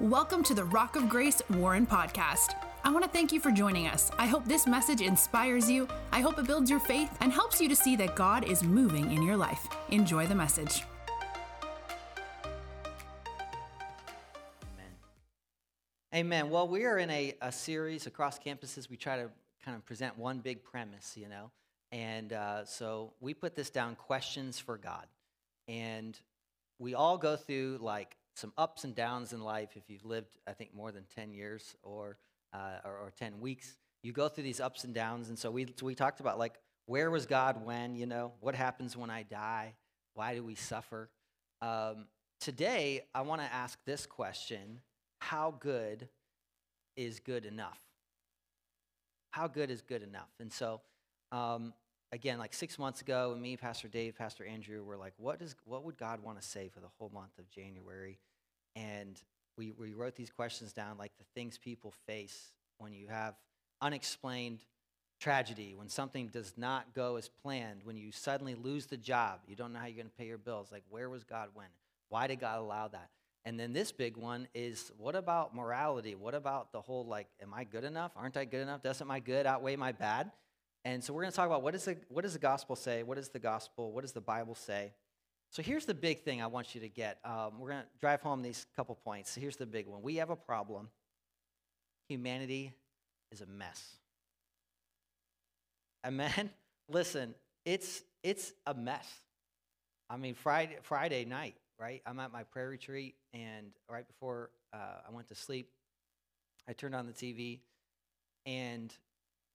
Welcome to the Rock of Grace Warren podcast. I want to thank you for joining us. I hope this message inspires you. I hope it builds your faith and helps you to see that God is moving in your life. Enjoy the message. Amen. Amen. Well, we are in a, a series across campuses. We try to kind of present one big premise, you know. And uh, so we put this down questions for God. And we all go through like some ups and downs in life. If you've lived, I think, more than 10 years or, uh, or, or 10 weeks, you go through these ups and downs. And so we, so we talked about like, where was God when, you know, what happens when I die? Why do we suffer? Um, today, I want to ask this question How good is good enough? How good is good enough? And so, um, again, like six months ago, and me, Pastor Dave, Pastor Andrew were like, what, is, what would God want to say for the whole month of January? And we, we wrote these questions down, like the things people face when you have unexplained tragedy, when something does not go as planned, when you suddenly lose the job, you don't know how you're going to pay your bills. Like, where was God when? Why did God allow that? And then this big one is what about morality? What about the whole like, am I good enough? Aren't I good enough? Doesn't my good outweigh my bad? And so we're going to talk about what, is the, what does the gospel say? What is the gospel? What does the Bible say? So here's the big thing I want you to get. Um, we're going to drive home these couple points. So here's the big one. We have a problem. Humanity is a mess. Amen. Listen, it's it's a mess. I mean, Friday Friday night, right? I'm at my prayer retreat, and right before uh, I went to sleep, I turned on the TV, and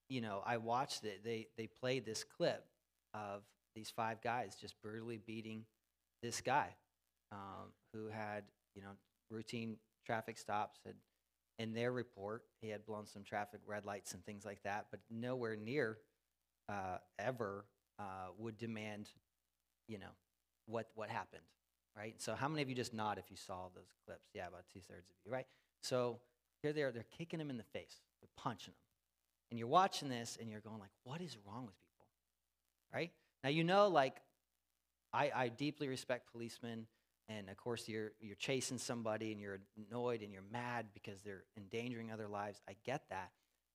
you know, I watched it. They they played this clip of these five guys just brutally beating this guy um, who had you know routine traffic stops. Had in their report he had blown some traffic red lights and things like that, but nowhere near uh, ever uh, would demand you know what what happened, right? So how many of you just nod if you saw those clips? Yeah, about two thirds of you, right? So here they are. They're kicking him in the face. They're punching him and you're watching this and you're going like what is wrong with people? Right? Now you know like i, I deeply respect policemen and of course you're you're chasing somebody and you're annoyed and you're mad because they're endangering other lives. I get that.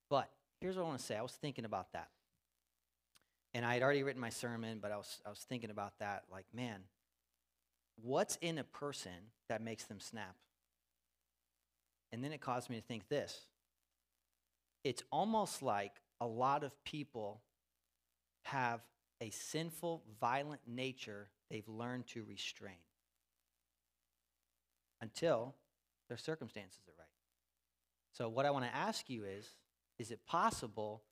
But here's what i want to say. I was thinking about that. And i had already written my sermon but i was i was thinking about that like man what's in a person that makes them snap? And then it caused me to think this it's almost like a lot of people have a sinful, violent nature they've learned to restrain until their circumstances are right. So, what I want to ask you is is it possible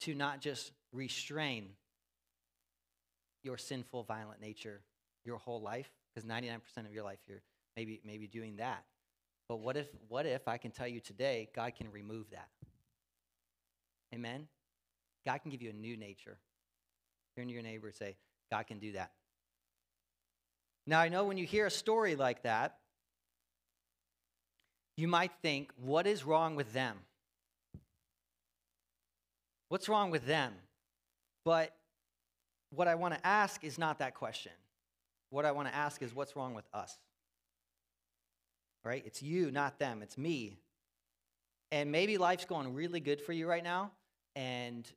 to not just restrain your sinful, violent nature your whole life? Because 99% of your life you're maybe, maybe doing that. But what if, what if I can tell you today, God can remove that? Amen? God can give you a new nature. Turn to your neighbor and say, God can do that. Now, I know when you hear a story like that, you might think, what is wrong with them? What's wrong with them? But what I want to ask is not that question. What I want to ask is, what's wrong with us? Right? It's you, not them. It's me. And maybe life's going really good for you right now, and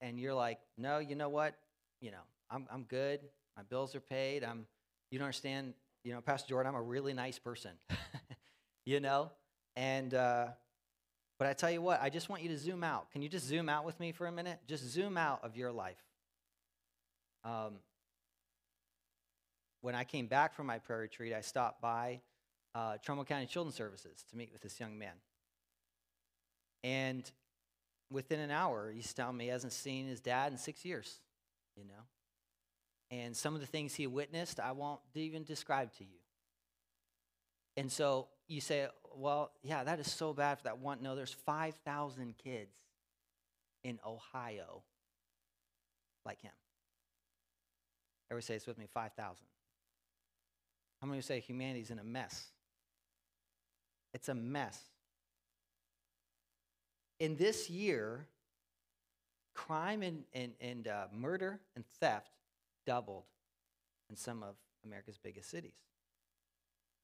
and you're like, no, you know what? You know, I'm I'm good. My bills are paid. I'm. You don't understand. You know, Pastor Jordan, I'm a really nice person. you know, and. Uh, but I tell you what, I just want you to zoom out. Can you just zoom out with me for a minute? Just zoom out of your life. Um, when I came back from my prayer retreat, I stopped by uh, Trumbull County Children's Services to meet with this young man. And within an hour, he's telling me he hasn't seen his dad in six years, you know. And some of the things he witnessed, I won't even describe to you. And so you say, well, yeah, that is so bad for that one. No, there's 5,000 kids in Ohio like him. Everybody say it's with me 5,000. How many say humanity's in a mess? It's a mess. In this year, crime and, and, and uh, murder and theft doubled in some of America's biggest cities.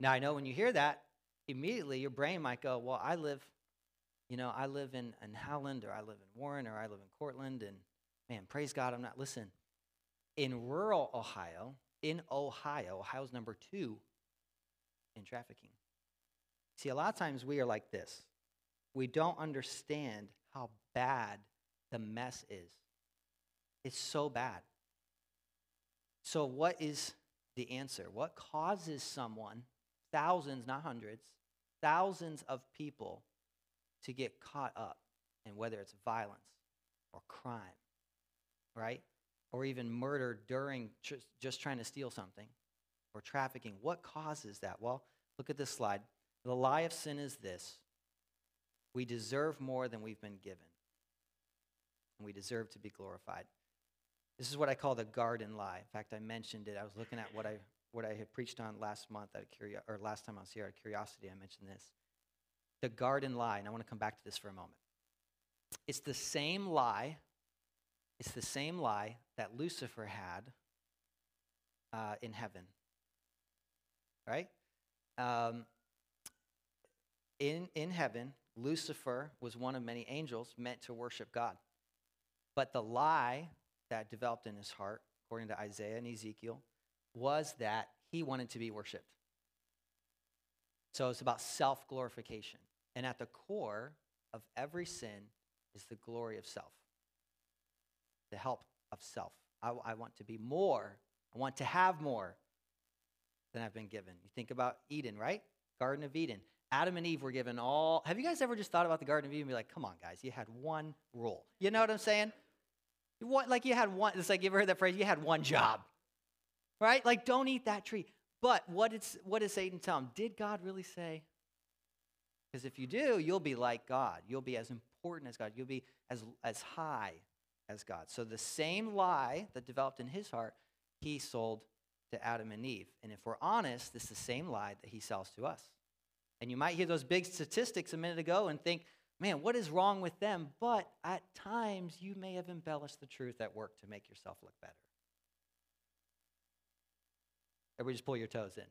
Now, I know when you hear that, immediately your brain might go, well, I live, you know, I live in, in Howland or I live in Warren or I live in Cortland and man, praise God, I'm not. Listen, in rural Ohio, in Ohio, Ohio's number two in trafficking. See, a lot of times we are like this. We don't understand how bad the mess is. It's so bad. So, what is the answer? What causes someone, thousands, not hundreds, thousands of people to get caught up in whether it's violence or crime, right? Or even murder during tr- just trying to steal something or trafficking. What causes that? Well, look at this slide. The lie of sin is this we deserve more than we've been given, and we deserve to be glorified. This is what I call the garden lie. In fact, I mentioned it. I was looking at what I what I had preached on last month out of curio- or last time I was here out of curiosity. I mentioned this. The garden lie, and I want to come back to this for a moment. It's the same lie. It's the same lie that Lucifer had uh, in heaven. Right? Um, in, in heaven, Lucifer was one of many angels meant to worship God. But the lie that developed in his heart, according to Isaiah and Ezekiel, was that he wanted to be worshiped. So it's about self glorification. And at the core of every sin is the glory of self, the help of self. I, I, want to be more, I want to have more than I've been given. You think about Eden, right? Garden of Eden. Adam and Eve were given all. Have you guys ever just thought about the Garden of Eden and be like, come on, guys, you had one rule? You know what I'm saying? What, like you had one, it's like you ever heard that phrase, you had one job, right? Like, don't eat that tree. But what did, what Satan tell him? Did God really say? Because if you do, you'll be like God. You'll be as important as God. You'll be as, as high as God. So the same lie that developed in his heart, he sold to Adam and Eve. And if we're honest, this is the same lie that he sells to us. And you might hear those big statistics a minute ago and think, man, what is wrong with them? But at times, you may have embellished the truth at work to make yourself look better. Everybody just pull your toes in.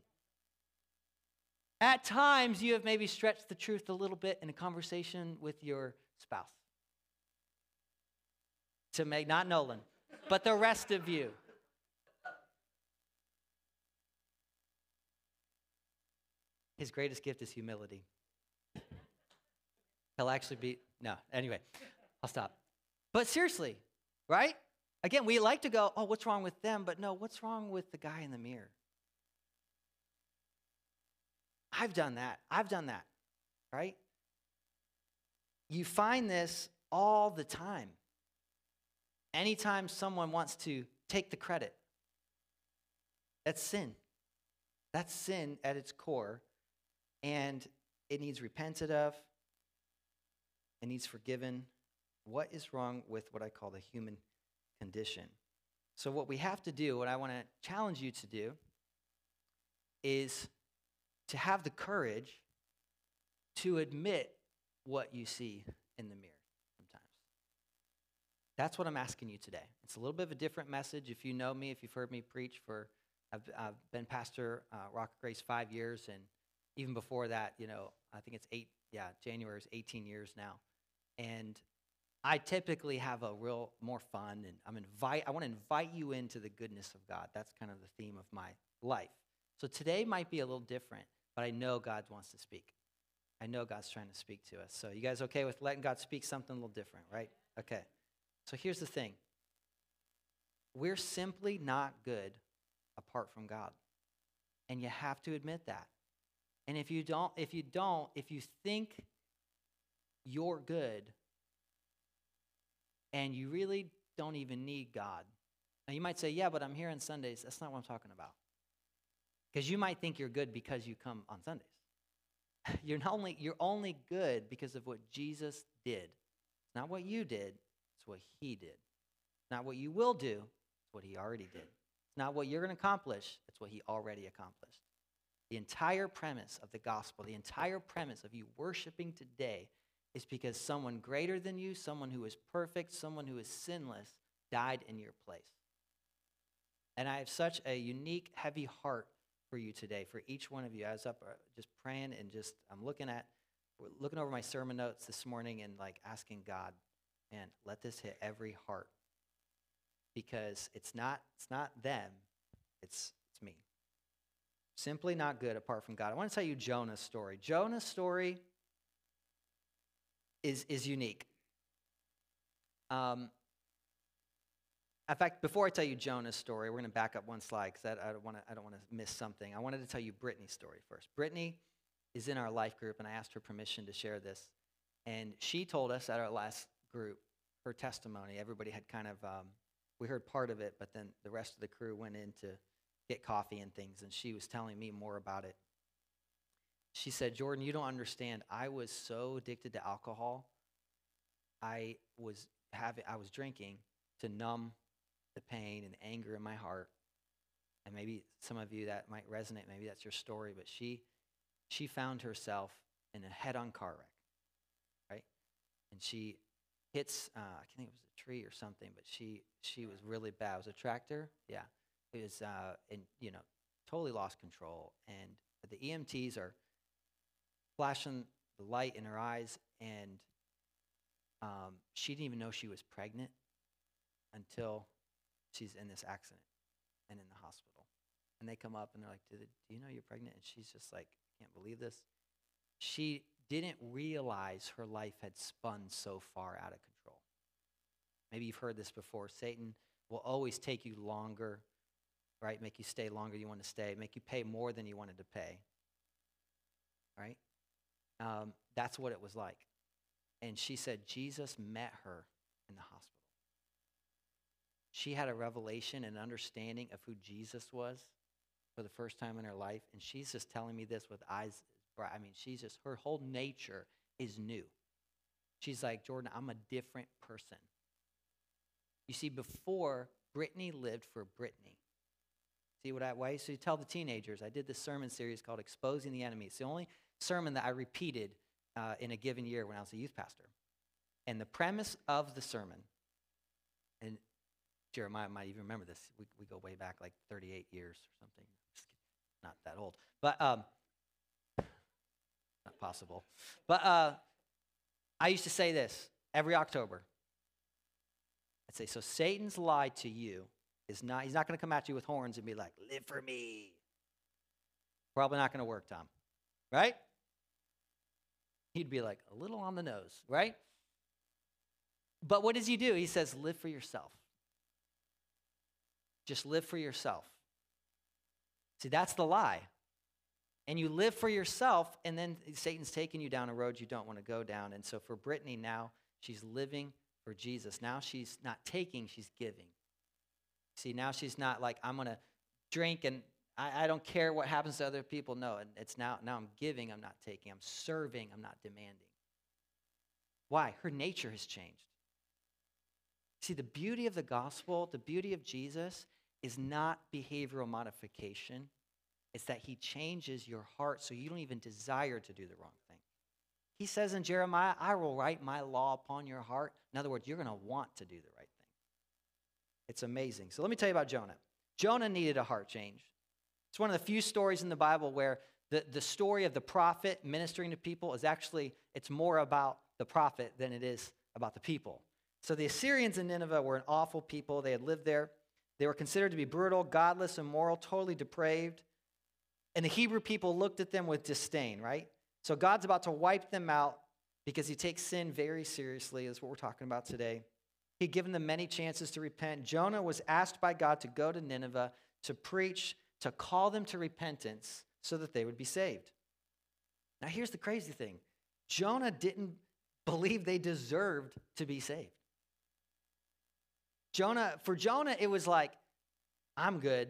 At times, you have maybe stretched the truth a little bit in a conversation with your spouse. To make, not Nolan, but the rest of you. His greatest gift is humility. He'll actually be, no, anyway, I'll stop. But seriously, right? Again, we like to go, oh, what's wrong with them? But no, what's wrong with the guy in the mirror? I've done that. I've done that, right? You find this all the time. Anytime someone wants to take the credit, that's sin. That's sin at its core, and it needs repented of, it needs forgiven. What is wrong with what I call the human condition? So, what we have to do, what I want to challenge you to do, is to have the courage to admit what you see in the mirror sometimes. That's what I'm asking you today. It's a little bit of a different message. If you know me, if you've heard me preach for, I've, I've been pastor uh, Rock Grace five years, and even before that, you know, I think it's eight, yeah, January is 18 years now. And I typically have a real more fun, and I'm invite. I want to invite you into the goodness of God. That's kind of the theme of my life. So today might be a little different, but I know God wants to speak. I know God's trying to speak to us. So you guys okay with letting God speak something a little different, right? Okay. So here's the thing. We're simply not good apart from God. And you have to admit that. And if you don't if you don't if you think you're good and you really don't even need God. Now you might say, "Yeah, but I'm here on Sundays." That's not what I'm talking about. Because you might think you're good because you come on Sundays. You're not only you're only good because of what Jesus did. It's not what you did, it's what he did. Not what you will do, it's what he already did. It's not what you're going to accomplish, it's what he already accomplished. The entire premise of the gospel, the entire premise of you worshiping today is because someone greater than you, someone who is perfect, someone who is sinless, died in your place. And I have such a unique, heavy heart for you today, for each one of you. I was up uh, just praying and just, I'm looking at, looking over my sermon notes this morning and like asking God, man, let this hit every heart. Because it's not, it's not them, it's. Simply not good apart from God. I want to tell you Jonah's story. Jonah's story is, is unique. Um, in fact, before I tell you Jonah's story, we're going to back up one slide because I, I don't want to. I don't want to miss something. I wanted to tell you Brittany's story first. Brittany is in our life group, and I asked her permission to share this, and she told us at our last group her testimony. Everybody had kind of um, we heard part of it, but then the rest of the crew went in to get coffee and things, and she was telling me more about it. She said, "Jordan, you don't understand. I was so addicted to alcohol. I was having, I was drinking to numb the pain and anger in my heart. And maybe some of you that might resonate, maybe that's your story, but she she found herself in a head-on car wreck, right? And she hits uh, I think it was a tree or something, but she she was really bad. It was a tractor, yeah. Was uh, and you know totally lost control, and the EMTs are flashing the light in her eyes, and um, she didn't even know she was pregnant until she's in this accident and in the hospital. And they come up and they're like, do, do you know you're pregnant? And she's just like, I can't believe this. She didn't realize her life had spun so far out of control. Maybe you've heard this before. Satan will always take you longer, right? Make you stay longer you want to stay, make you pay more than you wanted to pay, right? Um, that's what it was like. And she said Jesus met her in the hospital. She had a revelation and understanding of who Jesus was for the first time in her life. And she's just telling me this with eyes bright. I mean, she's just, her whole nature is new. She's like, Jordan, I'm a different person. You see, before, Brittany lived for Brittany. See what I way? So you tell the teenagers, I did this sermon series called Exposing the Enemy. It's the only sermon that I repeated uh, in a given year when I was a youth pastor. And the premise of the sermon, and Jeremiah might even remember this. We, we go way back like 38 years or something. Not that old. But, um, not possible. But uh, I used to say this every October. I'd say, so Satan's lie to you is not, he's not going to come at you with horns and be like, live for me. Probably not going to work, Tom. Right? He'd be like, a little on the nose, right? But what does he do? He says, live for yourself. Just live for yourself. See, that's the lie. And you live for yourself, and then Satan's taking you down a road you don't want to go down. And so for Brittany now, she's living for Jesus. Now she's not taking, she's giving. See, now she's not like, I'm going to drink and I, I, don't care what happens to other people. No, it's now, now I'm giving, I'm not taking. I'm serving, I'm not demanding. Why? Her nature has changed. See, the beauty of the gospel, the beauty of Jesus, is not behavioral modification. It's that he changes your heart so you don't even desire to do the wrong thing. He says in Jeremiah, I will write my law upon your heart. In other words, you're going to want to do the. It's amazing. So let me tell you about Jonah. Jonah needed a heart change. It's one of the few stories in the Bible where the, the story of the prophet ministering to people is actually, it's more about the prophet than it is about the people. So the Assyrians in Nineveh were an awful people. They had lived there. They were considered to be brutal, godless, immoral, totally depraved. And the Hebrew people looked at them with disdain, right? So God's about to wipe them out because he takes sin very seriously, is what we're talking about today. He'd given them many chances to repent. Jonah was asked by God to go to Nineveh to preach, to call them to repentance so that they would be saved. Now, here's the crazy thing Jonah didn't believe they deserved to be saved. Jonah, for Jonah, it was like, I'm good,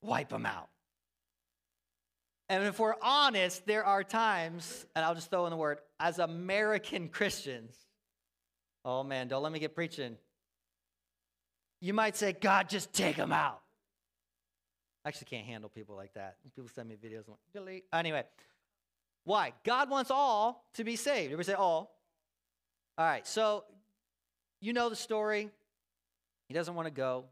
wipe them out. And if we're honest, there are times, and I'll just throw in the word, as American Christians, oh man, don't let me get preaching. You might say, God, just take them out. I actually can't handle people like that. People send me videos, like, delete. Anyway, why? God wants all to be saved. Everybody say all. All right, so you know the story. He doesn't want to go.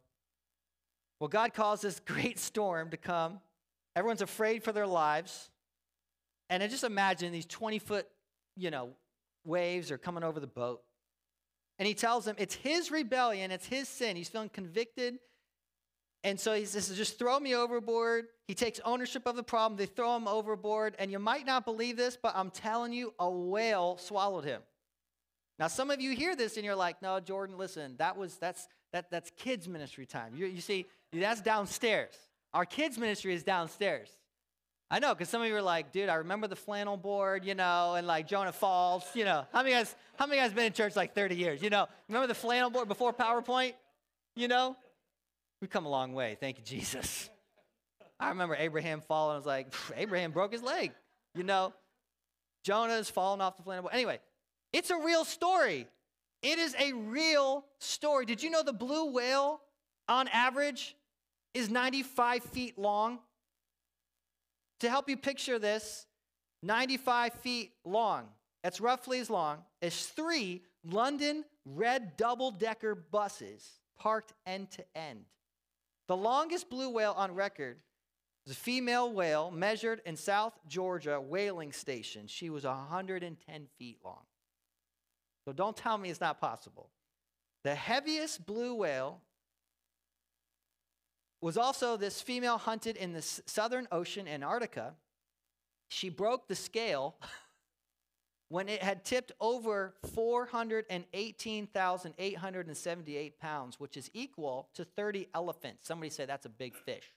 Well, God caused this great storm to come, Everyone's afraid for their lives. And I just imagine these 20 foot, you know, waves are coming over the boat. And he tells them it's his rebellion, it's his sin. He's feeling convicted. And so he says, just throw me overboard. He takes ownership of the problem. They throw him overboard. And you might not believe this, but I'm telling you, a whale swallowed him. Now, some of you hear this and you're like, no, Jordan, listen, that was that's that that's kids ministry time. You, you see, that's downstairs. Our kids ministry is downstairs. I know, because some of you are like, dude, I remember the flannel board, you know, and like Jonah Falls, you know. How many guys, how many guys been in church like 30 years? You know, remember the flannel board before PowerPoint? You know? We've come a long way. Thank you, Jesus. I remember Abraham falling. I was like, Abraham broke his leg. You know, Jonah's falling off the flannel board. Anyway, it's a real story. It is a real story. Did you know the blue whale, on average, is 95 feet long? To help you picture this, 95 feet long, that's roughly as long as three London red double decker buses parked end to end. The longest blue whale on record was a female whale measured in South Georgia whaling station. She was 110 feet long. So don't tell me it's not possible. The heaviest blue whale was also this female hunted in the Southern Ocean, Antarctica. She broke the scale when it had tipped over 418,878 pounds, which is equal to 30 elephants. Somebody say that's a big fish.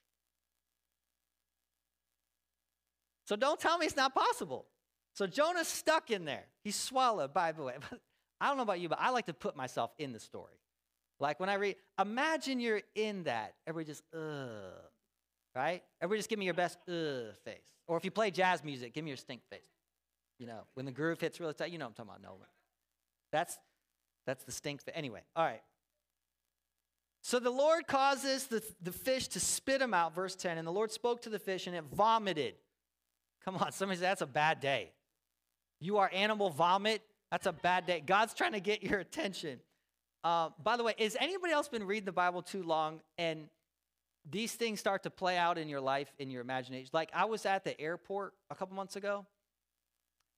So don't tell me it's not possible. So Jonah's stuck in there. He's swallowed, by the way. I don't know about you, but I like to put myself in the story. Like when I read, imagine you're in that. Everybody just, ugh. Right? Everybody just give me your best ugh face. Or if you play jazz music, give me your stink face. You know, when the groove hits really tight, you know I'm talking about Nolan. That's that's the stink face. Anyway, all right. So the Lord causes the, the fish to spit him out, verse 10, and the Lord spoke to the fish and it vomited. Come on, somebody said that's a bad day. You are animal vomit. That's a bad day. God's trying to get your attention. Uh, by the way, has anybody else been reading the Bible too long and these things start to play out in your life, in your imagination? Like I was at the airport a couple months ago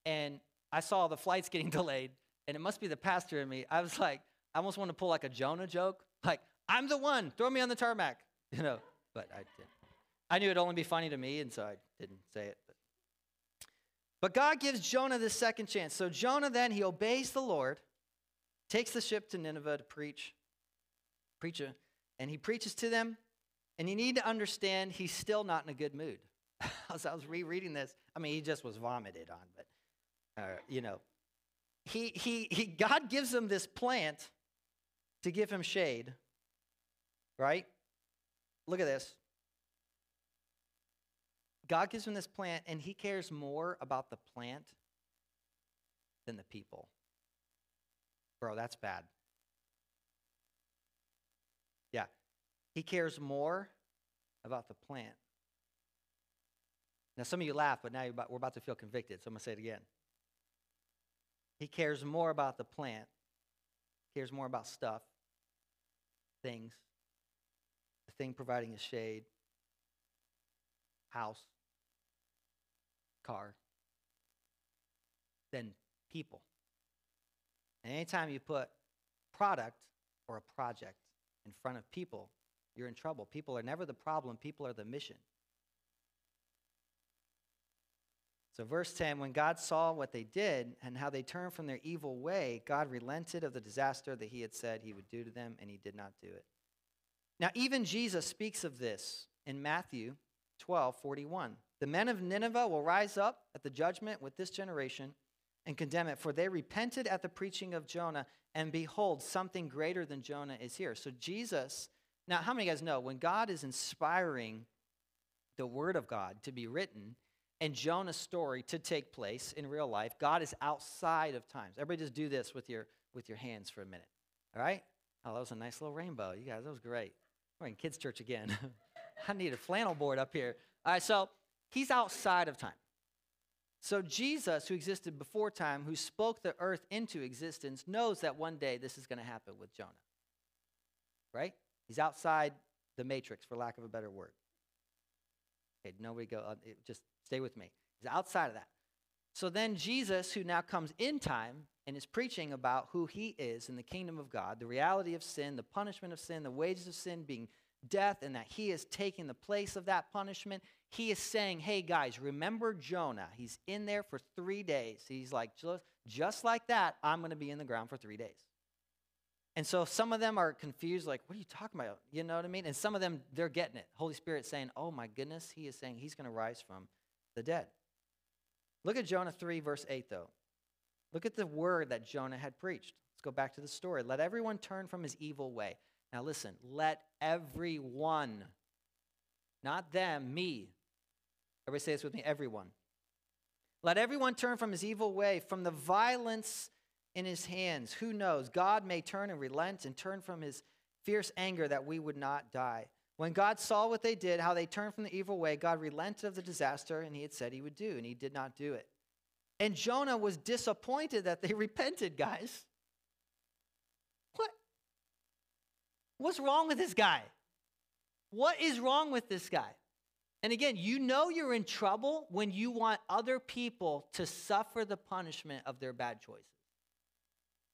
and I saw the flights getting delayed and it must be the pastor in me. I was like, I almost want to pull like a Jonah joke. Like, I'm the one, throw me on the tarmac, you know, but I didn't. I knew it'd only be funny to me, and so I didn't say it. But, but God gives Jonah this second chance. So Jonah then, he obeys the Lord takes the ship to Nineveh to preach, preacher, and he preaches to them. And you need to understand he's still not in a good mood. As I was rereading this, I mean, he just was vomited on, but uh, you know, he, he, he, God gives him this plant to give him shade, right? Look at this. God gives him this plant, and he cares more about the plant than the people. Bro, that's bad. Yeah. He cares more about the plant. Now, some of you laugh, but now about, we're about to feel convicted, so I'm going to say it again. He cares more about the plant, cares more about stuff, things, the thing providing a shade, house, car, than people. And anytime you put product or a project in front of people, you're in trouble. People are never the problem, people are the mission. So, verse 10 when God saw what they did and how they turned from their evil way, God relented of the disaster that he had said he would do to them, and he did not do it. Now, even Jesus speaks of this in Matthew 12 41. The men of Nineveh will rise up at the judgment with this generation and condemn it, for they repented at the preaching of Jonah, and behold, something greater than Jonah is here. So, Jesus, now, how many of you guys know when God is inspiring the word of God to be written and Jonah's story to take place in real life, God is outside of times. Everybody just do this with your with your hands for a minute. All right? Oh, that was a nice little rainbow. You guys, that was great. We're in kids' church again. I need a flannel board up here. All right, so he's outside of time. So, Jesus, who existed before time, who spoke the earth into existence, knows that one day this is going to happen with Jonah. Right? He's outside the matrix, for lack of a better word. Okay, nobody go, uh, it- just stay with me. He's outside of that. So then Jesus, who now comes in time and is preaching about who he is in the kingdom of God, the reality of sin, the punishment of sin, the wages of sin being death, and that he is taking the place of that punishment, he is saying, Hey guys, remember Jonah? He's in there for three days. He's like, just, like that, I'm going to be in the ground for three days. And so some of them are confused, like, what are you talking about? You know what I mean? And some of them, they're getting it. Holy Spirit saying, oh my goodness, he is saying he's going to rise from the dead. Look at Jonah 3, verse 8, though. Look at the word that Jonah had preached. Let's go back to the story. Let everyone turn from his evil way. Now listen, let everyone, not them, me. Everybody say this with me, everyone. Let everyone turn from his evil way, from the violence in his hands. Who knows? God may turn and relent and turn from his fierce anger that we would not die. When God saw what they did, how they turned from the evil way, God relented of the disaster, and he had said he would do, and he did not do it. And Jonah was disappointed that they repented, guys. What? What's wrong with this guy? What is wrong with this guy? And again, you know you're in trouble when you want other people to suffer the punishment of their bad choices.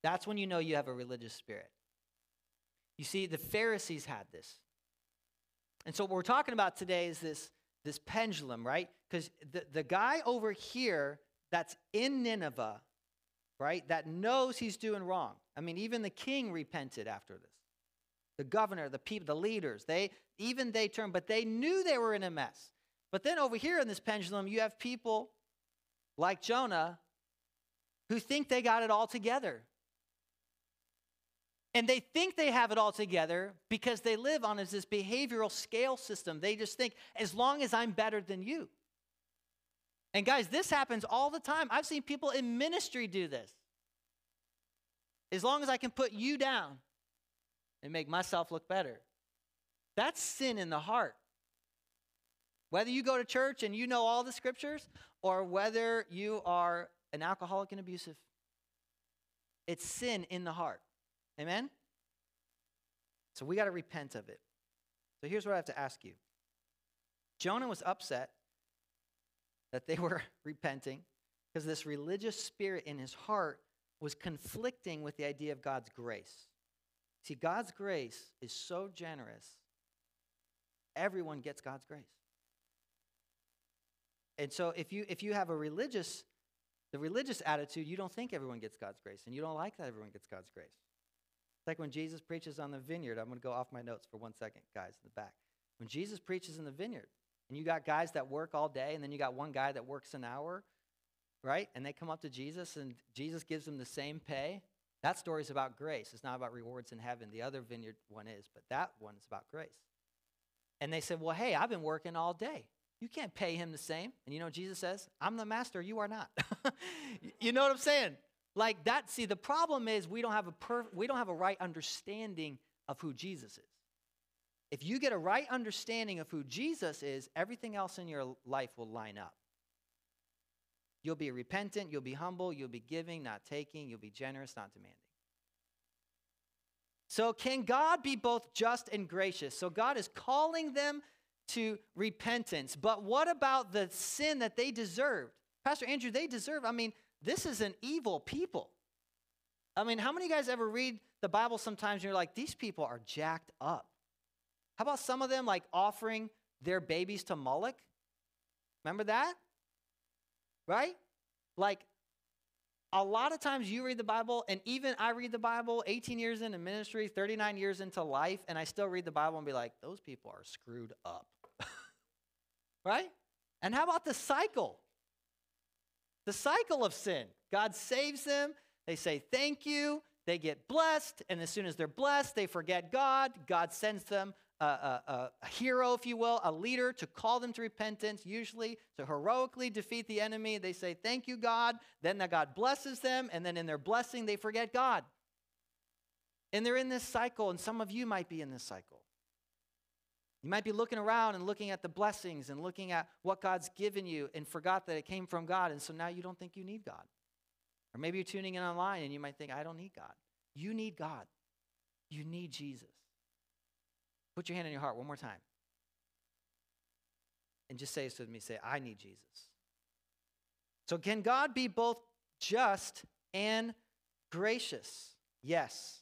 That's when you know you have a religious spirit. You see, the Pharisees had this. And so what we're talking about today is this, this pendulum, right? Because the, the guy over here that's in Nineveh, right, that knows he's doing wrong. I mean, even the king repented after this. The governor, the people, the leaders, they even they turned, but they knew they were in a mess. But then over here in this pendulum, you have people like Jonah who think they got it all together. And they think they have it all together because they live on this behavioral scale system. They just think, as long as I'm better than you. And guys, this happens all the time. I've seen people in ministry do this. As long as I can put you down and make myself look better. That's sin in the heart. Whether you go to church and you know all the scriptures, or whether you are an alcoholic and abusive, it's sin in the heart. Amen? So we got to repent of it. So here's what I have to ask you Jonah was upset that they were repenting because this religious spirit in his heart was conflicting with the idea of God's grace. See, God's grace is so generous, everyone gets God's grace. And so if you if you have a religious the religious attitude, you don't think everyone gets God's grace, and you don't like that everyone gets God's grace. It's like when Jesus preaches on the vineyard. I'm going to go off my notes for one second, guys, in the back. When Jesus preaches in the vineyard, and you got guys that work all day, and then you got one guy that works an hour, right? And they come up to Jesus, and Jesus gives them the same pay. That story is about grace. It's not about rewards in heaven. The other vineyard one is, but that one is about grace. And they said, Well, hey, I've been working all day. You can't pay him the same. And you know Jesus says? I'm the master, you are not. you know what I'm saying? Like that, see, the problem is we don't have a per, we don't have a right understanding of who Jesus is. If you get a right understanding of who Jesus is, everything else in your life will line up. You'll be repentant, you'll be humble, you'll be giving, not taking, you'll be generous, not demanding. So, can God be both just and gracious? So, God is calling them to repentance. But what about the sin that they deserved? Pastor Andrew, they deserve, I mean, this is an evil people. I mean, how many guys ever read the Bible sometimes and you're like, these people are jacked up? How about some of them like offering their babies to Moloch? Remember that? Right? Like, a lot of times you read the Bible, and even I read the Bible 18 years into ministry, 39 years into life, and I still read the Bible and be like, those people are screwed up. right? And how about the cycle? The cycle of sin. God saves them, they say thank you, they get blessed, and as soon as they're blessed, they forget God. God sends them a, a, a, hero, if you will, a leader to call them to repentance, usually to heroically defeat the enemy. They say, Thank you, God. Then God blesses them, and then in their blessing, they forget God. And they're in this cycle, and some of you might be in this cycle. You might be looking around and looking at the blessings and looking at what God's given you and forgot that it came from God, and so now you don't think you need God. Or maybe you're tuning in online and you might think, I don't need God. You need God. You need Jesus. Put your hand on your heart one more time. and just say this with me say, I need Jesus. So, can God be both just and gracious? Yes.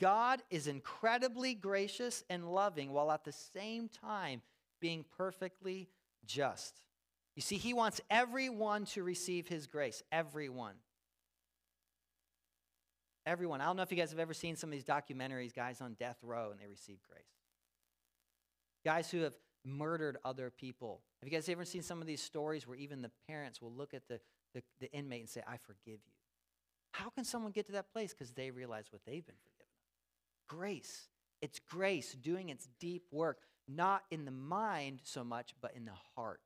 God is incredibly gracious and loving while at the same time being perfectly just. You see, He wants everyone to receive His grace. Everyone. Everyone. I don't know if you guys have ever seen some of these documentaries, guys on death row, and they receive grace. Guys who have murdered other people. Have you guys ever seen some of these stories where even the parents will look at the, the, the inmate and say, I forgive you? How can someone get to that place? Because they realize what they've been forgiven Grace. It's grace doing its deep work, not in the mind so much, but in the heart.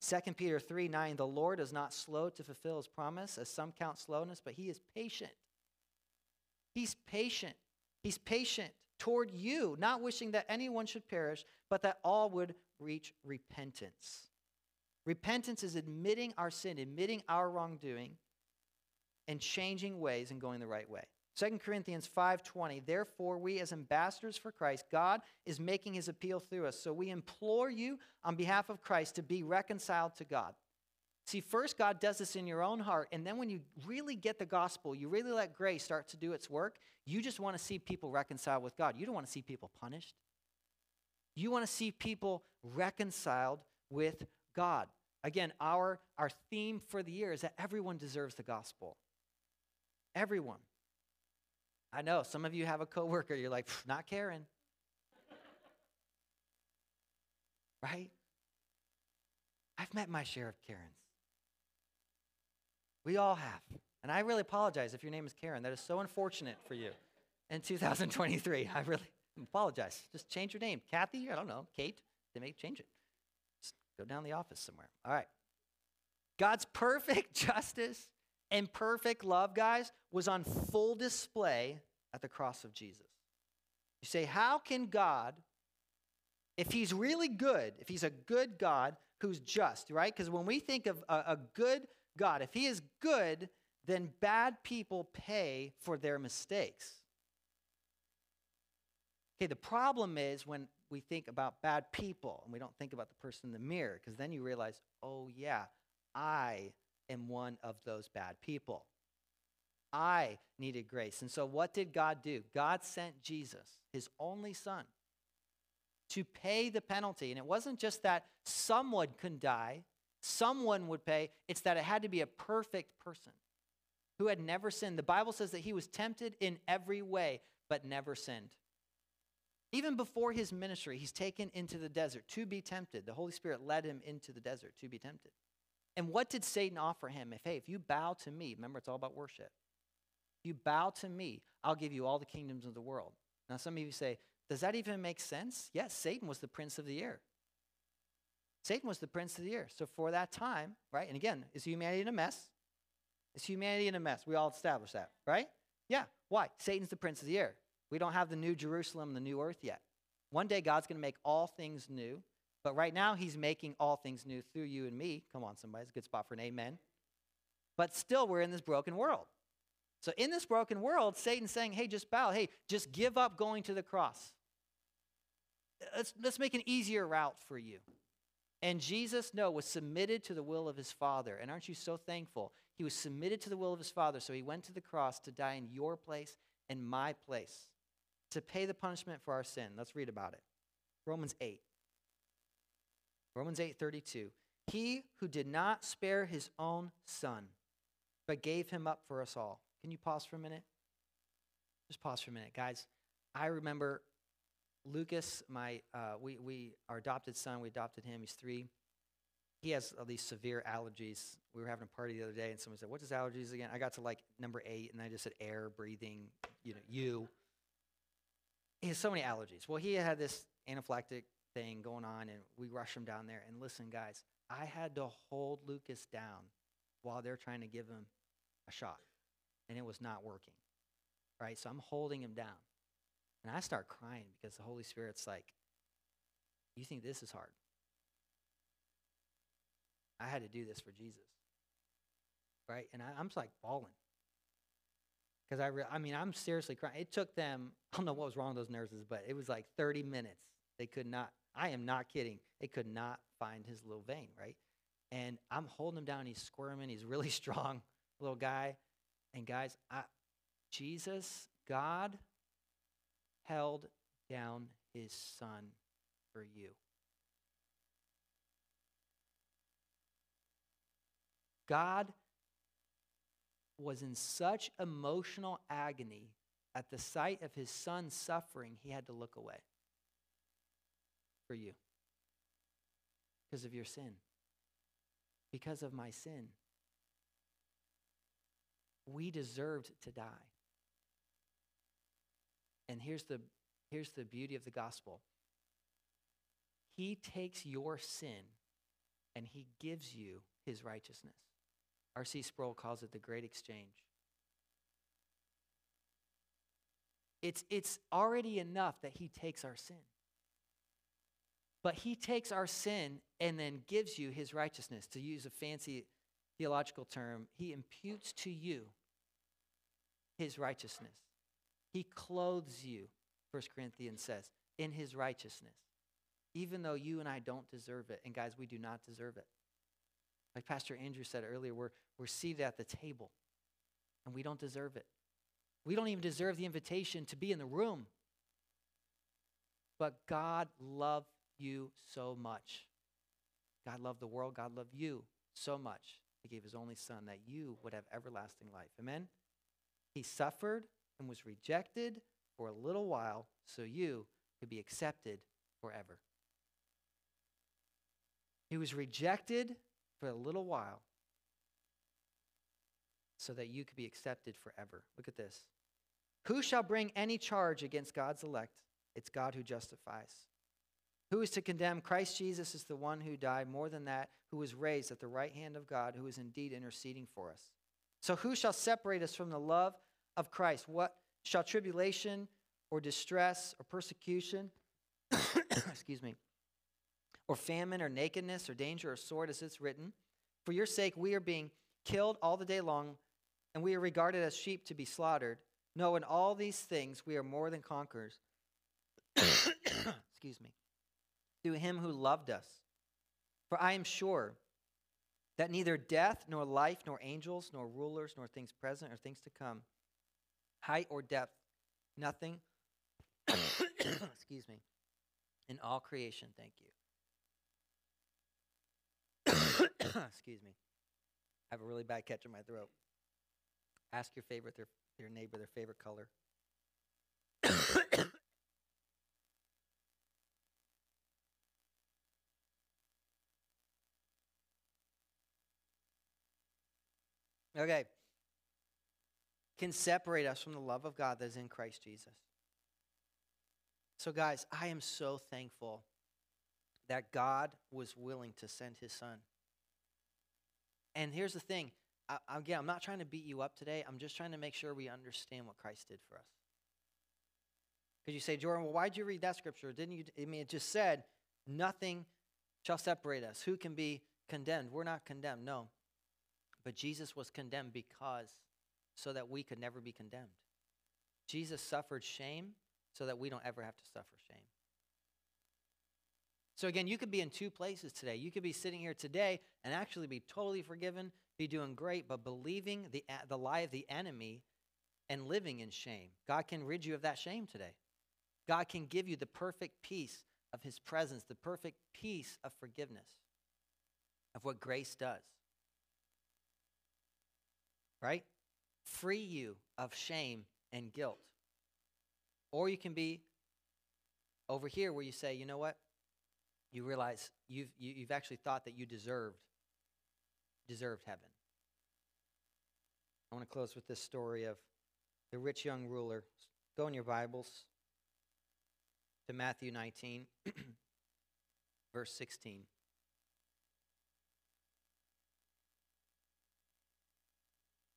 2 Peter 3 9, the Lord is not slow to fulfill his promise, as some count slowness, but he is patient. He's patient. He's patient toward you, not wishing that anyone should perish, but that all would reach repentance. Repentance is admitting our sin, admitting our wrongdoing, and changing ways and going the right way. 2 Corinthians 5:20 Therefore we as ambassadors for Christ God is making his appeal through us so we implore you on behalf of Christ to be reconciled to God. See first God does this in your own heart and then when you really get the gospel you really let grace start to do its work you just want to see people reconciled with God. You don't want to see people punished. You want to see people reconciled with God. Again, our our theme for the year is that everyone deserves the gospel. Everyone. I know some of you have a coworker, you're like, not Karen. right? I've met my share of Karens. We all have. And I really apologize if your name is Karen. That is so unfortunate for you in 2023. I really apologize. Just change your name. Kathy, I don't know, Kate, they may change it. Just go down the office somewhere. All right. God's perfect justice and perfect love, guys, was on full display at the cross of Jesus. You say, how can God, if he's really good, if he's a good God who's just, right? Because when we think of a, a good God, if he is good, then bad people pay for their mistakes. Okay, the problem is when we think about bad people and we don't think about the person in the mirror, because then you realize, oh, yeah, I am one of those bad people. I needed grace. And so, what did God do? God sent Jesus, his only son, to pay the penalty. And it wasn't just that someone can die, someone would pay, it's that it had to be a perfect person who had never sinned. The Bible says that he was tempted in every way, but never sinned. Even before his ministry, he's taken into the desert to be tempted. The Holy Spirit led him into the desert to be tempted. And what did Satan offer him? If, hey, if you bow to me, remember it's all about worship. If you bow to me, I'll give you all the kingdoms of the world. Now, some of you say, does that even make sense? Yes, Satan was the prince of the air. Satan was the prince of the air. So for that time, right? And again, is humanity in a mess? Is humanity in a mess? We all established that, right? Yeah. Why? Satan's the prince of the air. We don't have the new Jerusalem, the new earth yet. One day God's going to make all things new, but right now he's making all things new through you and me. Come on, somebody. It's a good spot for an amen. But still, we're in this broken world. So in this broken world, Satan's saying, hey, just bow. Hey, just give up going to the cross. Let's, let's make an easier route for you. And Jesus, no, was submitted to the will of his Father. And aren't you so thankful? He was submitted to the will of his Father, so he went to the cross to die in your place and my place to pay the punishment for our sin. Let's read about it. Romans 8. Romans 8:32. He who did not spare his own son, but gave him up for us all can you pause for a minute? Just pause for a minute, guys. I remember Lucas, my uh, we we our adopted son. We adopted him. He's three. He has all these severe allergies. We were having a party the other day, and someone said, "What's his allergies again?" I got to like number eight, and I just said air, breathing, you know, you. He has so many allergies. Well, he had this anaphylactic thing going on, and we rushed him down there. And listen, guys, I had to hold Lucas down while they're trying to give him a shot and it was not working. Right? So I'm holding him down. And I start crying because the Holy Spirit's like, You think this is hard? I had to do this for Jesus. Right? And I, am just like bawling. Because I, re- I mean, I'm seriously crying. It took them, I don't know what was wrong with those nurses, but it was like 30 minutes. They could not, I am not kidding. They could not find his little vein, right? And I'm holding him down. He's squirming. He's really strong, little guy. And guys, I, Jesus, God held down his son for you. God was in such emotional agony at the sight of his son suffering, he had to look away for you because of your sin, because of my sin. We deserved to die. And here's the, here's the beauty of the gospel He takes your sin and he gives you his righteousness. R.C. Sproul calls it the great exchange. It's, it's already enough that he takes our sin. But he takes our sin and then gives you his righteousness. To use a fancy theological term, he imputes to you his righteousness. He clothes you, 1 Corinthians says, in his righteousness, even though you and I don't deserve it. And guys, we do not deserve it. Like Pastor Andrew said earlier, we're, we're seated at the table and we don't deserve it. We don't even deserve the invitation to be in the room. But God loved you so much. God loved the world. God loved you so much. He gave his only son that you would have everlasting life. Amen? He suffered and was rejected for a little while so you could be accepted forever. He was rejected for a little while so that you could be accepted forever. Look at this. Who shall bring any charge against God's elect? It's God who justifies. Who is to condemn? Christ Jesus is the one who died, more than that, who was raised at the right hand of God, who is indeed interceding for us. So who shall separate us from the love of Christ? What shall tribulation or distress or persecution, excuse me, or famine or nakedness or danger or sword, as it's written? For your sake we are being killed all the day long, and we are regarded as sheep to be slaughtered. No, in all these things we are more than conquerors. excuse me through him who loved us. For I am sure that neither death, nor life, nor angels, nor rulers, nor things present or things to come, height or depth, nothing, excuse me, in all creation, thank you. excuse me. I have a really bad catch in my throat. Ask your favorite, their, your neighbor, their favorite color. Okay. Can separate us from the love of God that is in Christ Jesus. So, guys, I am so thankful that God was willing to send his son. And here's the thing I, again, I'm not trying to beat you up today. I'm just trying to make sure we understand what Christ did for us. Because you say, Jordan, well, why'd you read that scripture? Didn't you? I mean, it just said, nothing shall separate us. Who can be condemned? We're not condemned. No. But Jesus was condemned because, so that we could never be condemned. Jesus suffered shame so that we don't ever have to suffer shame. So, again, you could be in two places today. You could be sitting here today and actually be totally forgiven, be doing great, but believing the, the lie of the enemy and living in shame. God can rid you of that shame today. God can give you the perfect peace of his presence, the perfect peace of forgiveness, of what grace does right? Free you of shame and guilt. Or you can be over here where you say, you know what? You realize you've, you, have you have actually thought that you deserved, deserved heaven. I want to close with this story of the rich young ruler. Go in your Bibles to Matthew 19, verse 16.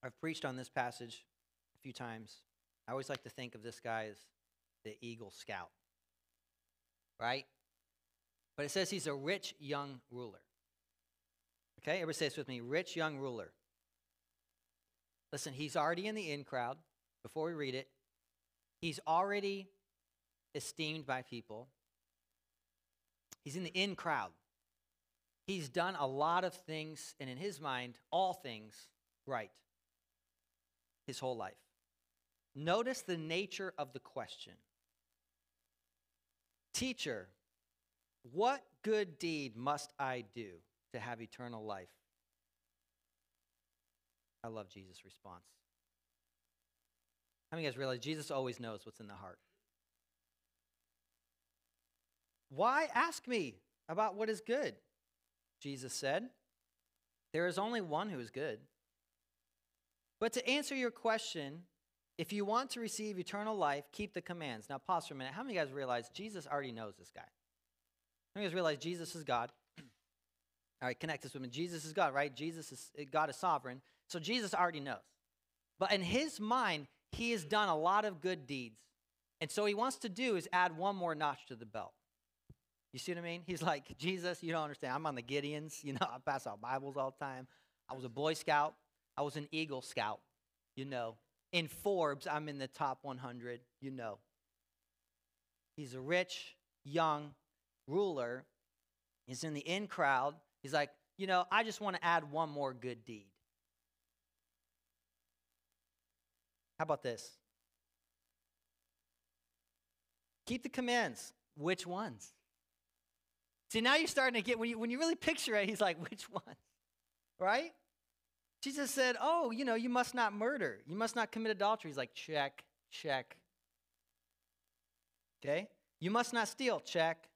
I've preached on this passage a few times. I always like to think of this guy as the Eagle Scout, right? But it says he's a rich young ruler. Okay, everybody say this with me rich young ruler. Listen, he's already in the in crowd before we read it. He's already esteemed by people. He's in the in crowd. He's done a lot of things, and in his mind, all things right his whole life. Notice the nature of the question Teacher, what good deed must I do to have eternal life? I love Jesus' response. How many of you guys realize Jesus always knows what's in the heart? Why ask me about what is good? Jesus said. There is only one who is good. But to answer your question, if you want to receive eternal life, keep the commands. Now, pause for a minute. How many of you guys realize Jesus already knows this guy? How many of you guys realize Jesus is God? All right, connect this with me. Jesus is God, right? Jesus is eh, God is sovereign. So Jesus already knows. But in his mind, he has done a lot of good deeds. And so he wants to do is add one more notch to the belt. You see what I mean? He's like, Jesus, you don't understand. I'm on the Gideons. You know, I pass out Bibles all the time. I was a Boy Scout. I was an Eagle Scout. You know, in Forbes, I'm in the top 100. You know. He's a rich, young ruler. He's in the in crowd. He's like, you know, I just want to add one more good deed. How about this? Keep the commands. Which ones? See, now you're starting to get, when you, when you really picture it, he's like, which ones? Right? Jesus said, oh, you know, you must not murder. You must not commit adultery. He's like, check, check. Okay? You must not steal. Check.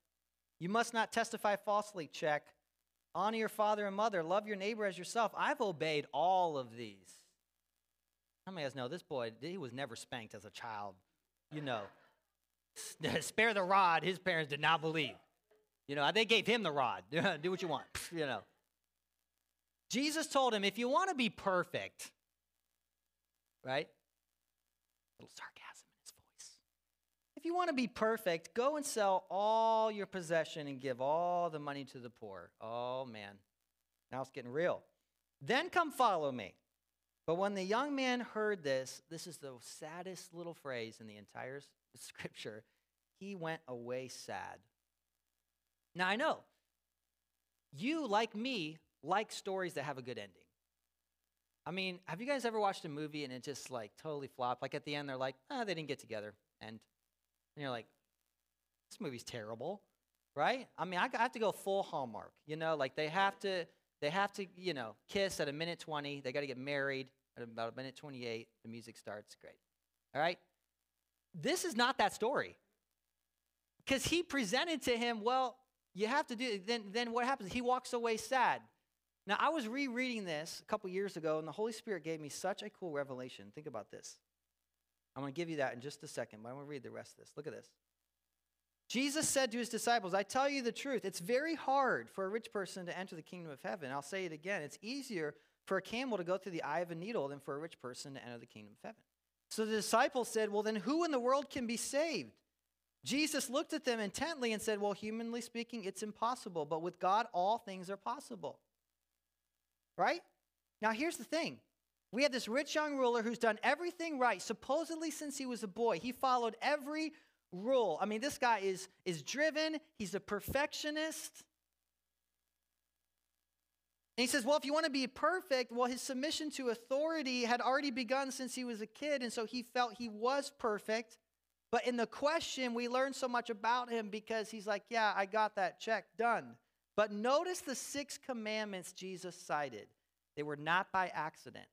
You must not testify falsely. Check. Honor your father and mother. Love your neighbor as yourself. I've obeyed all of these. How many of us know this boy, he was never spanked as a child? You know. Spare the rod, his parents did not believe. You know, they gave him the rod. Do what you want, you know. Jesus told him, if you want to be perfect, right? A little sarcasm in his voice. If you want to be perfect, go and sell all your possession and give all the money to the poor. Oh, man. Now it's getting real. Then come follow me. But when the young man heard this, this is the saddest little phrase in the entire scripture, he went away sad. Now I know you, like me, like stories that have a good ending. I mean, have you guys ever watched a movie and it just like totally flopped? Like at the end, they're like, ah, oh, they didn't get together. And, and you're like, this movie's terrible, right? I mean, I have to go full Hallmark, you know, like they have to they have to, you know, kiss at a minute 20. They got to get married at about a minute 28. The music starts. Great. All right? This is not that story. Because he presented to him, well, you have to do then then what happens? He walks away sad. Now, I was rereading this a couple years ago, and the Holy Spirit gave me such a cool revelation. Think about this. I'm going to give you that in just a second, but I'm going to read the rest of this. Look at this. Jesus said to his disciples, I tell you the truth, it's very hard for a rich person to enter the kingdom of heaven. I'll say it again. It's easier for a camel to go through the eye of a needle than for a rich person to enter the kingdom of heaven. So the disciples said, Well, then who in the world can be saved? Jesus looked at them intently and said, Well, humanly speaking, it's impossible, but with God, all things are possible. Right? Now, here's the thing we have this rich young ruler who's done everything right, supposedly since he was a boy. He followed every rule. I mean, this guy is, is driven, he's a perfectionist. And he says, Well, if you want to be perfect, well, his submission to authority had already begun since he was a kid, and so he felt he was perfect. But in the question, we learn so much about him because he's like, Yeah, I got that check done. But notice the six commandments Jesus cited. They were not by accident.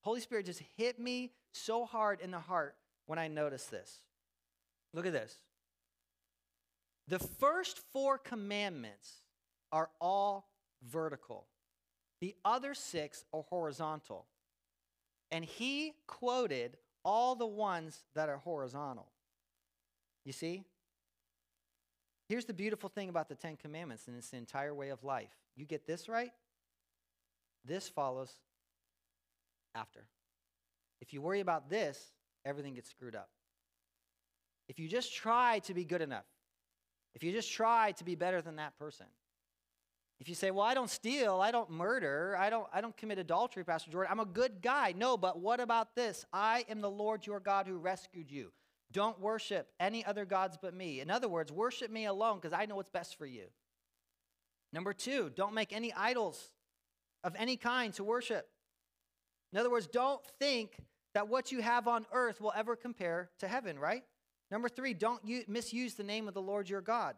Holy Spirit just hit me so hard in the heart when I noticed this. Look at this. The first four commandments are all vertical, the other six are horizontal. And he quoted all the ones that are horizontal. You see? Here's the beautiful thing about the Ten Commandments, and it's entire way of life. You get this right, this follows after. If you worry about this, everything gets screwed up. If you just try to be good enough, if you just try to be better than that person, if you say, "Well, I don't steal, I don't murder, I don't I don't commit adultery, Pastor Jordan. I'm a good guy." No, but what about this? I am the Lord your God who rescued you. Don't worship any other gods but me. In other words, worship me alone because I know what's best for you. Number two, don't make any idols of any kind to worship. In other words, don't think that what you have on earth will ever compare to heaven, right? Number three, don't misuse the name of the Lord your God.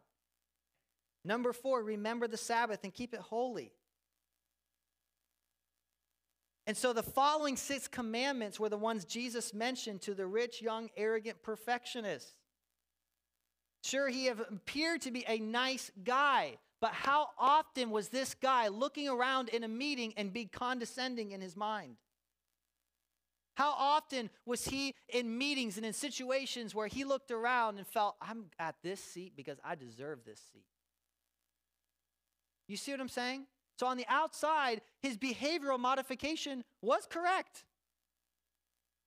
Number four, remember the Sabbath and keep it holy. And so the following six commandments were the ones Jesus mentioned to the rich, young, arrogant perfectionist. Sure, he appeared to be a nice guy, but how often was this guy looking around in a meeting and be condescending in his mind? How often was he in meetings and in situations where he looked around and felt, I'm at this seat because I deserve this seat? You see what I'm saying? So on the outside, his behavioral modification was correct.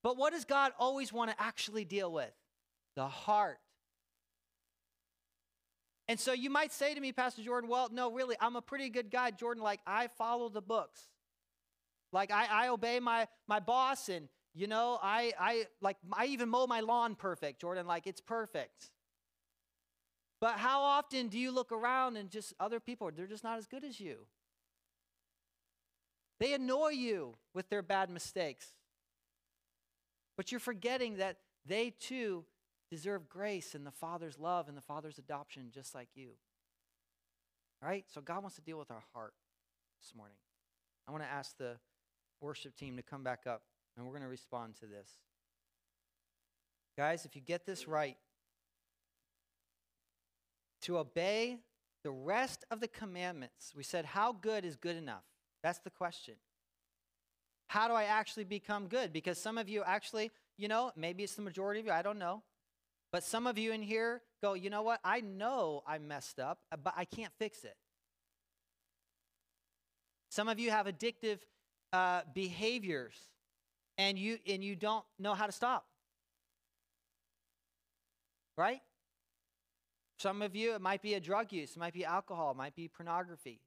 But what does God always want to actually deal with? The heart. And so you might say to me, Pastor Jordan, well, no, really, I'm a pretty good guy, Jordan. Like, I follow the books. Like, I, I obey my, my boss, and, you know, I, I, like, I even mow my lawn perfect, Jordan. Like, it's perfect. But how often do you look around and just other people, they're just not as good as you? They annoy you with their bad mistakes. But you're forgetting that they too deserve grace and the Father's love and the Father's adoption just like you. All right? So God wants to deal with our heart this morning. I want to ask the worship team to come back up and we're going to respond to this. Guys, if you get this right, to obey the rest of the commandments, we said, how good is good enough? That's the question. How do I actually become good? Because some of you actually, you know, maybe it's the majority of you, I don't know. But some of you in here go, you know what? I know I messed up, but I can't fix it. Some of you have addictive uh, behaviors and you and you don't know how to stop. Right? Some of you, it might be a drug use, it might be alcohol, it might be pornography.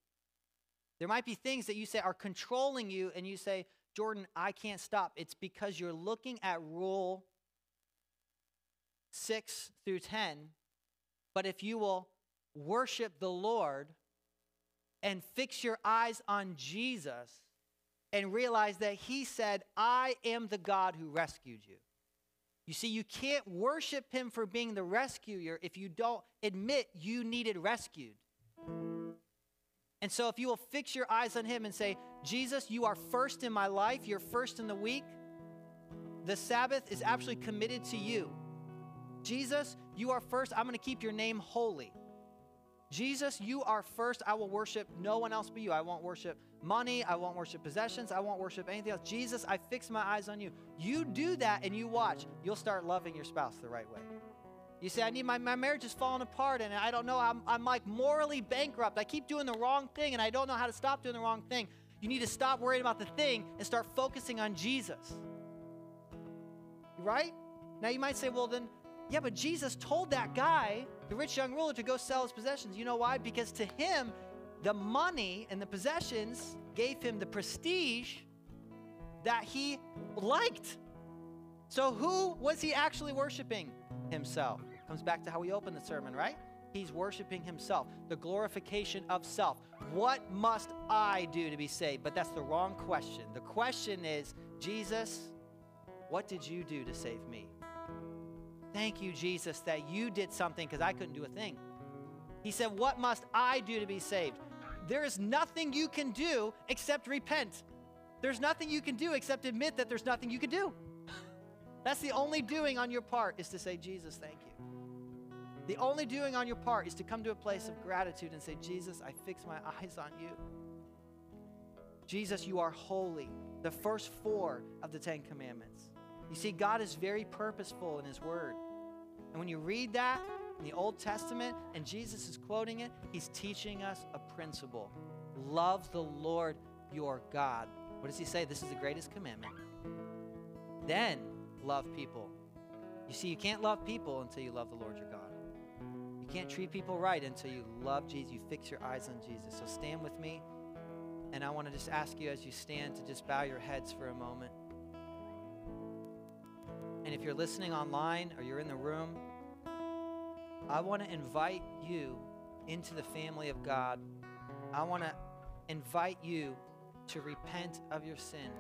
There might be things that you say are controlling you, and you say, Jordan, I can't stop. It's because you're looking at rule 6 through 10. But if you will worship the Lord and fix your eyes on Jesus and realize that He said, I am the God who rescued you. You see, you can't worship Him for being the rescuer if you don't admit you needed rescued. And so, if you will fix your eyes on Him and say, Jesus, you are first in my life, you're first in the week, the Sabbath is actually committed to you. Jesus, you are first. I'm going to keep your name holy. Jesus, you are first. I will worship no one else but you. I won't worship money. I won't worship possessions. I won't worship anything else. Jesus, I fix my eyes on you. You do that and you watch. You'll start loving your spouse the right way. You say, I need my, my marriage is falling apart and I don't know. I'm, I'm like morally bankrupt. I keep doing the wrong thing and I don't know how to stop doing the wrong thing. You need to stop worrying about the thing and start focusing on Jesus. Right? Now you might say, well, then, yeah, but Jesus told that guy, the rich young ruler, to go sell his possessions. You know why? Because to him, the money and the possessions gave him the prestige that he liked. So, who was he actually worshiping? Himself. Comes back to how we opened the sermon, right? He's worshiping himself, the glorification of self. What must I do to be saved? But that's the wrong question. The question is, Jesus, what did you do to save me? Thank you, Jesus, that you did something because I couldn't do a thing. He said, What must I do to be saved? There is nothing you can do except repent. There's nothing you can do except admit that there's nothing you can do. That's the only doing on your part is to say, Jesus, thank you. The only doing on your part is to come to a place of gratitude and say, Jesus, I fix my eyes on you. Jesus, you are holy. The first four of the Ten Commandments. You see, God is very purposeful in His Word. And when you read that in the Old Testament and Jesus is quoting it, He's teaching us a principle love the Lord your God. What does He say? This is the greatest commandment. Then love people. You see, you can't love people until you love the Lord your God. You can't treat people right until you love Jesus. You fix your eyes on Jesus. So stand with me. And I want to just ask you as you stand to just bow your heads for a moment. And if you're listening online or you're in the room, I want to invite you into the family of God. I want to invite you to repent of your sin.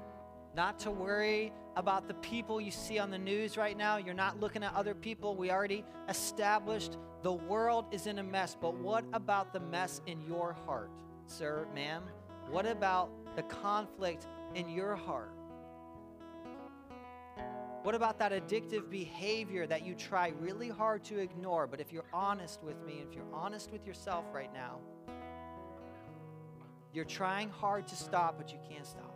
Not to worry about the people you see on the news right now. You're not looking at other people. We already established the world is in a mess. But what about the mess in your heart, sir, ma'am? What about the conflict in your heart? What about that addictive behavior that you try really hard to ignore? But if you're honest with me, if you're honest with yourself right now, you're trying hard to stop, but you can't stop.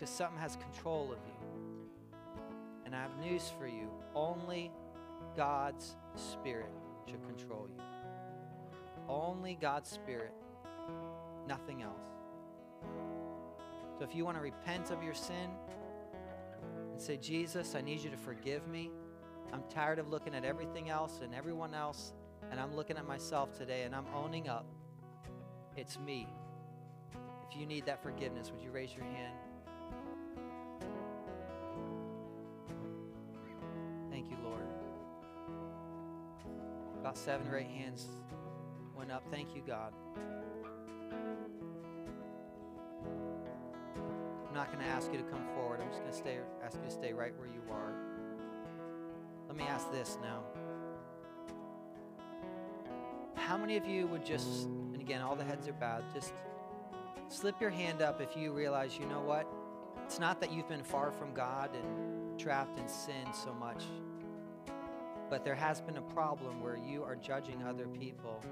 Because something has control of you. And I have news for you only God's Spirit should control you. Only God's Spirit, nothing else. So if you want to repent of your sin and say, Jesus, I need you to forgive me. I'm tired of looking at everything else and everyone else, and I'm looking at myself today and I'm owning up. It's me. If you need that forgiveness, would you raise your hand? About seven or eight hands went up. Thank you, God. I'm not going to ask you to come forward. I'm just going to stay ask you to stay right where you are. Let me ask this now. How many of you would just, and again, all the heads are bowed, just slip your hand up if you realize, you know what? It's not that you've been far from God and trapped in sin so much, but there has been a problem where you are judging other people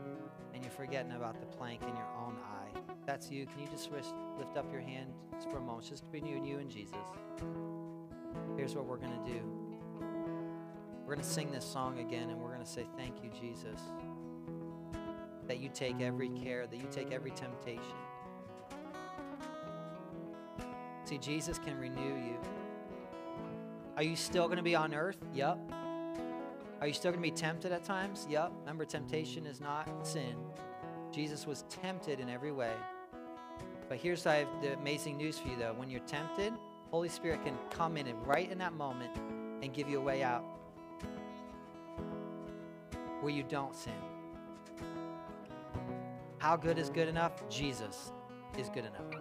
and you're forgetting about the plank in your own eye. That's you. Can you just lift up your hand just for a moment, just between you and you and Jesus? Here's what we're going to do. We're going to sing this song again and we're going to say, Thank you, Jesus that you take every care, that you take every temptation. See, Jesus can renew you. Are you still going to be on earth? Yep. Are you still going to be tempted at times? Yep. Remember, temptation is not sin. Jesus was tempted in every way. But here's the amazing news for you, though. When you're tempted, Holy Spirit can come in and right in that moment and give you a way out where you don't sin. How good is good enough? Jesus is good enough,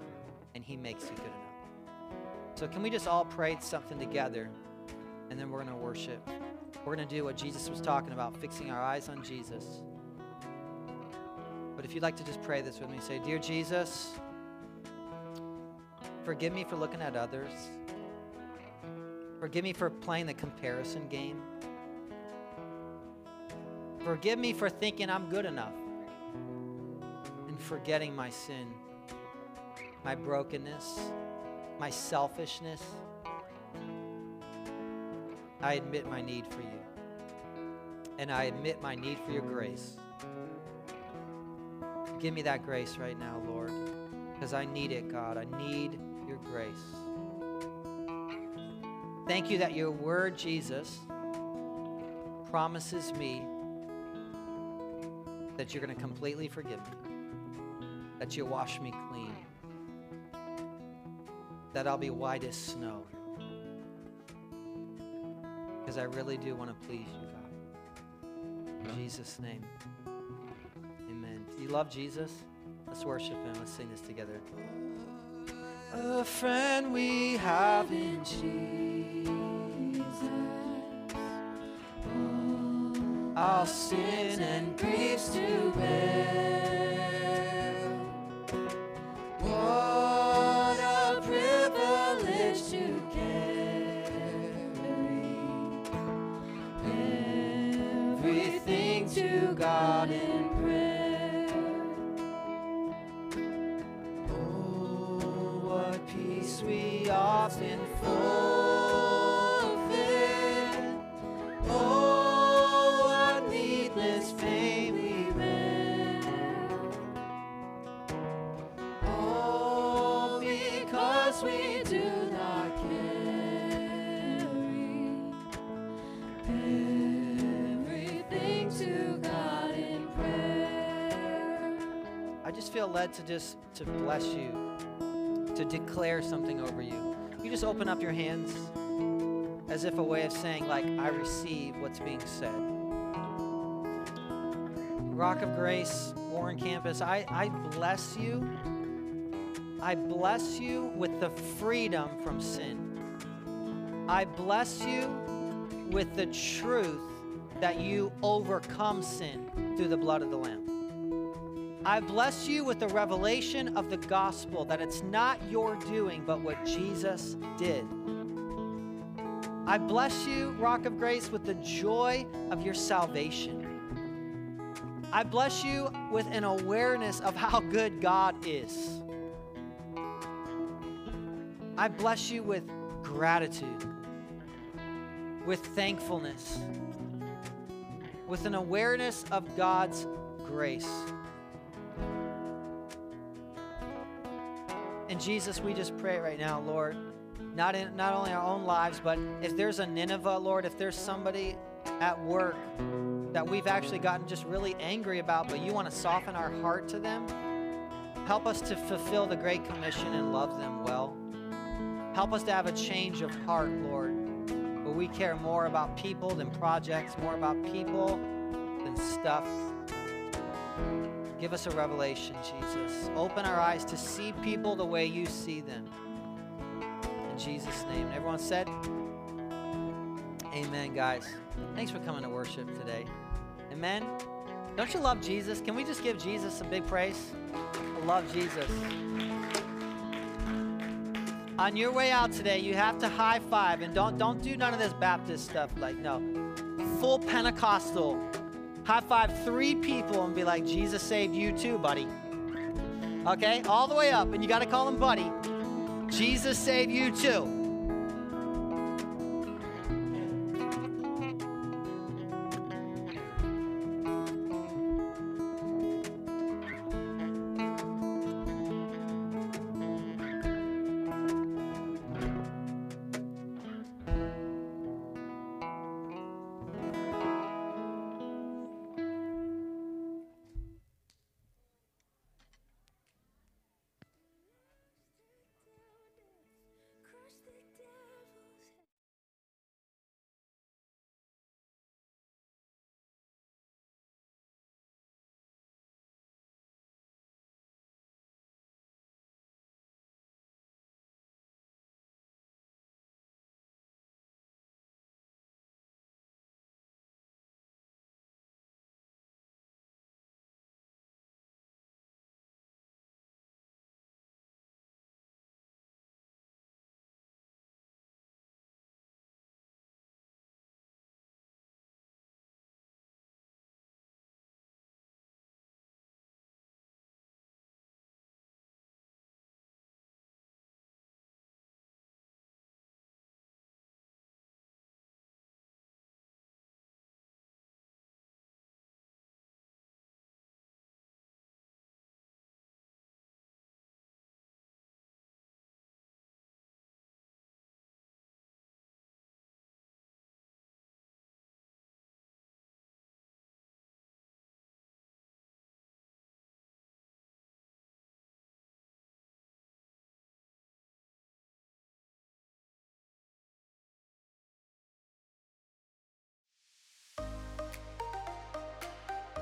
and He makes you good enough. So, can we just all pray something together, and then we're going to worship? We're going to do what Jesus was talking about, fixing our eyes on Jesus. But if you'd like to just pray this with me, say, Dear Jesus, forgive me for looking at others. Forgive me for playing the comparison game. Forgive me for thinking I'm good enough and forgetting my sin, my brokenness, my selfishness. I admit my need for you. And I admit my need for your grace. Give me that grace right now, Lord, because I need it, God. I need your grace. Thank you that your word, Jesus, promises me that you're going to completely forgive me that you'll wash me clean, that I'll be white as snow. Because I really do want to please you, God. In Jesus' name, amen. Do you love Jesus? Let's worship him. Let's sing this together. A friend we have in Jesus. Our sin and griefs to bear. Led to just to bless you, to declare something over you. You just open up your hands as if a way of saying, like, I receive what's being said. Rock of Grace, Warren Campus, I, I bless you. I bless you with the freedom from sin. I bless you with the truth that you overcome sin through the blood of the Lamb. I bless you with the revelation of the gospel that it's not your doing, but what Jesus did. I bless you, Rock of Grace, with the joy of your salvation. I bless you with an awareness of how good God is. I bless you with gratitude, with thankfulness, with an awareness of God's grace. Jesus, we just pray right now, Lord, not in not only our own lives, but if there's a Nineveh, Lord, if there's somebody at work that we've actually gotten just really angry about, but you want to soften our heart to them, help us to fulfill the Great Commission and love them well. Help us to have a change of heart, Lord, where we care more about people than projects, more about people than stuff. Give us a revelation, Jesus. Open our eyes to see people the way you see them. In Jesus' name. Everyone said, Amen, guys. Thanks for coming to worship today. Amen. Don't you love Jesus? Can we just give Jesus a big praise? I love Jesus. On your way out today, you have to high five and don't don't do none of this Baptist stuff. Like no, full Pentecostal. High five three people and be like, Jesus saved you too, buddy. Okay, all the way up, and you got to call him buddy. Jesus saved you too.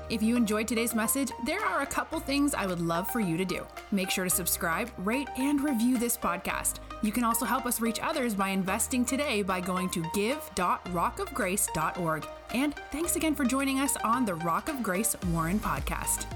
If you enjoyed today's message, there are a couple things I would love for you to do. Make sure to subscribe, rate, and review this podcast. You can also help us reach others by investing today by going to give.rockofgrace.org. And thanks again for joining us on the Rock of Grace Warren podcast.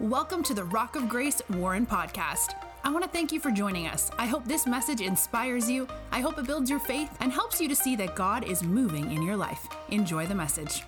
Welcome to the Rock of Grace Warren podcast. I want to thank you for joining us. I hope this message inspires you. I hope it builds your faith and helps you to see that God is moving in your life. Enjoy the message.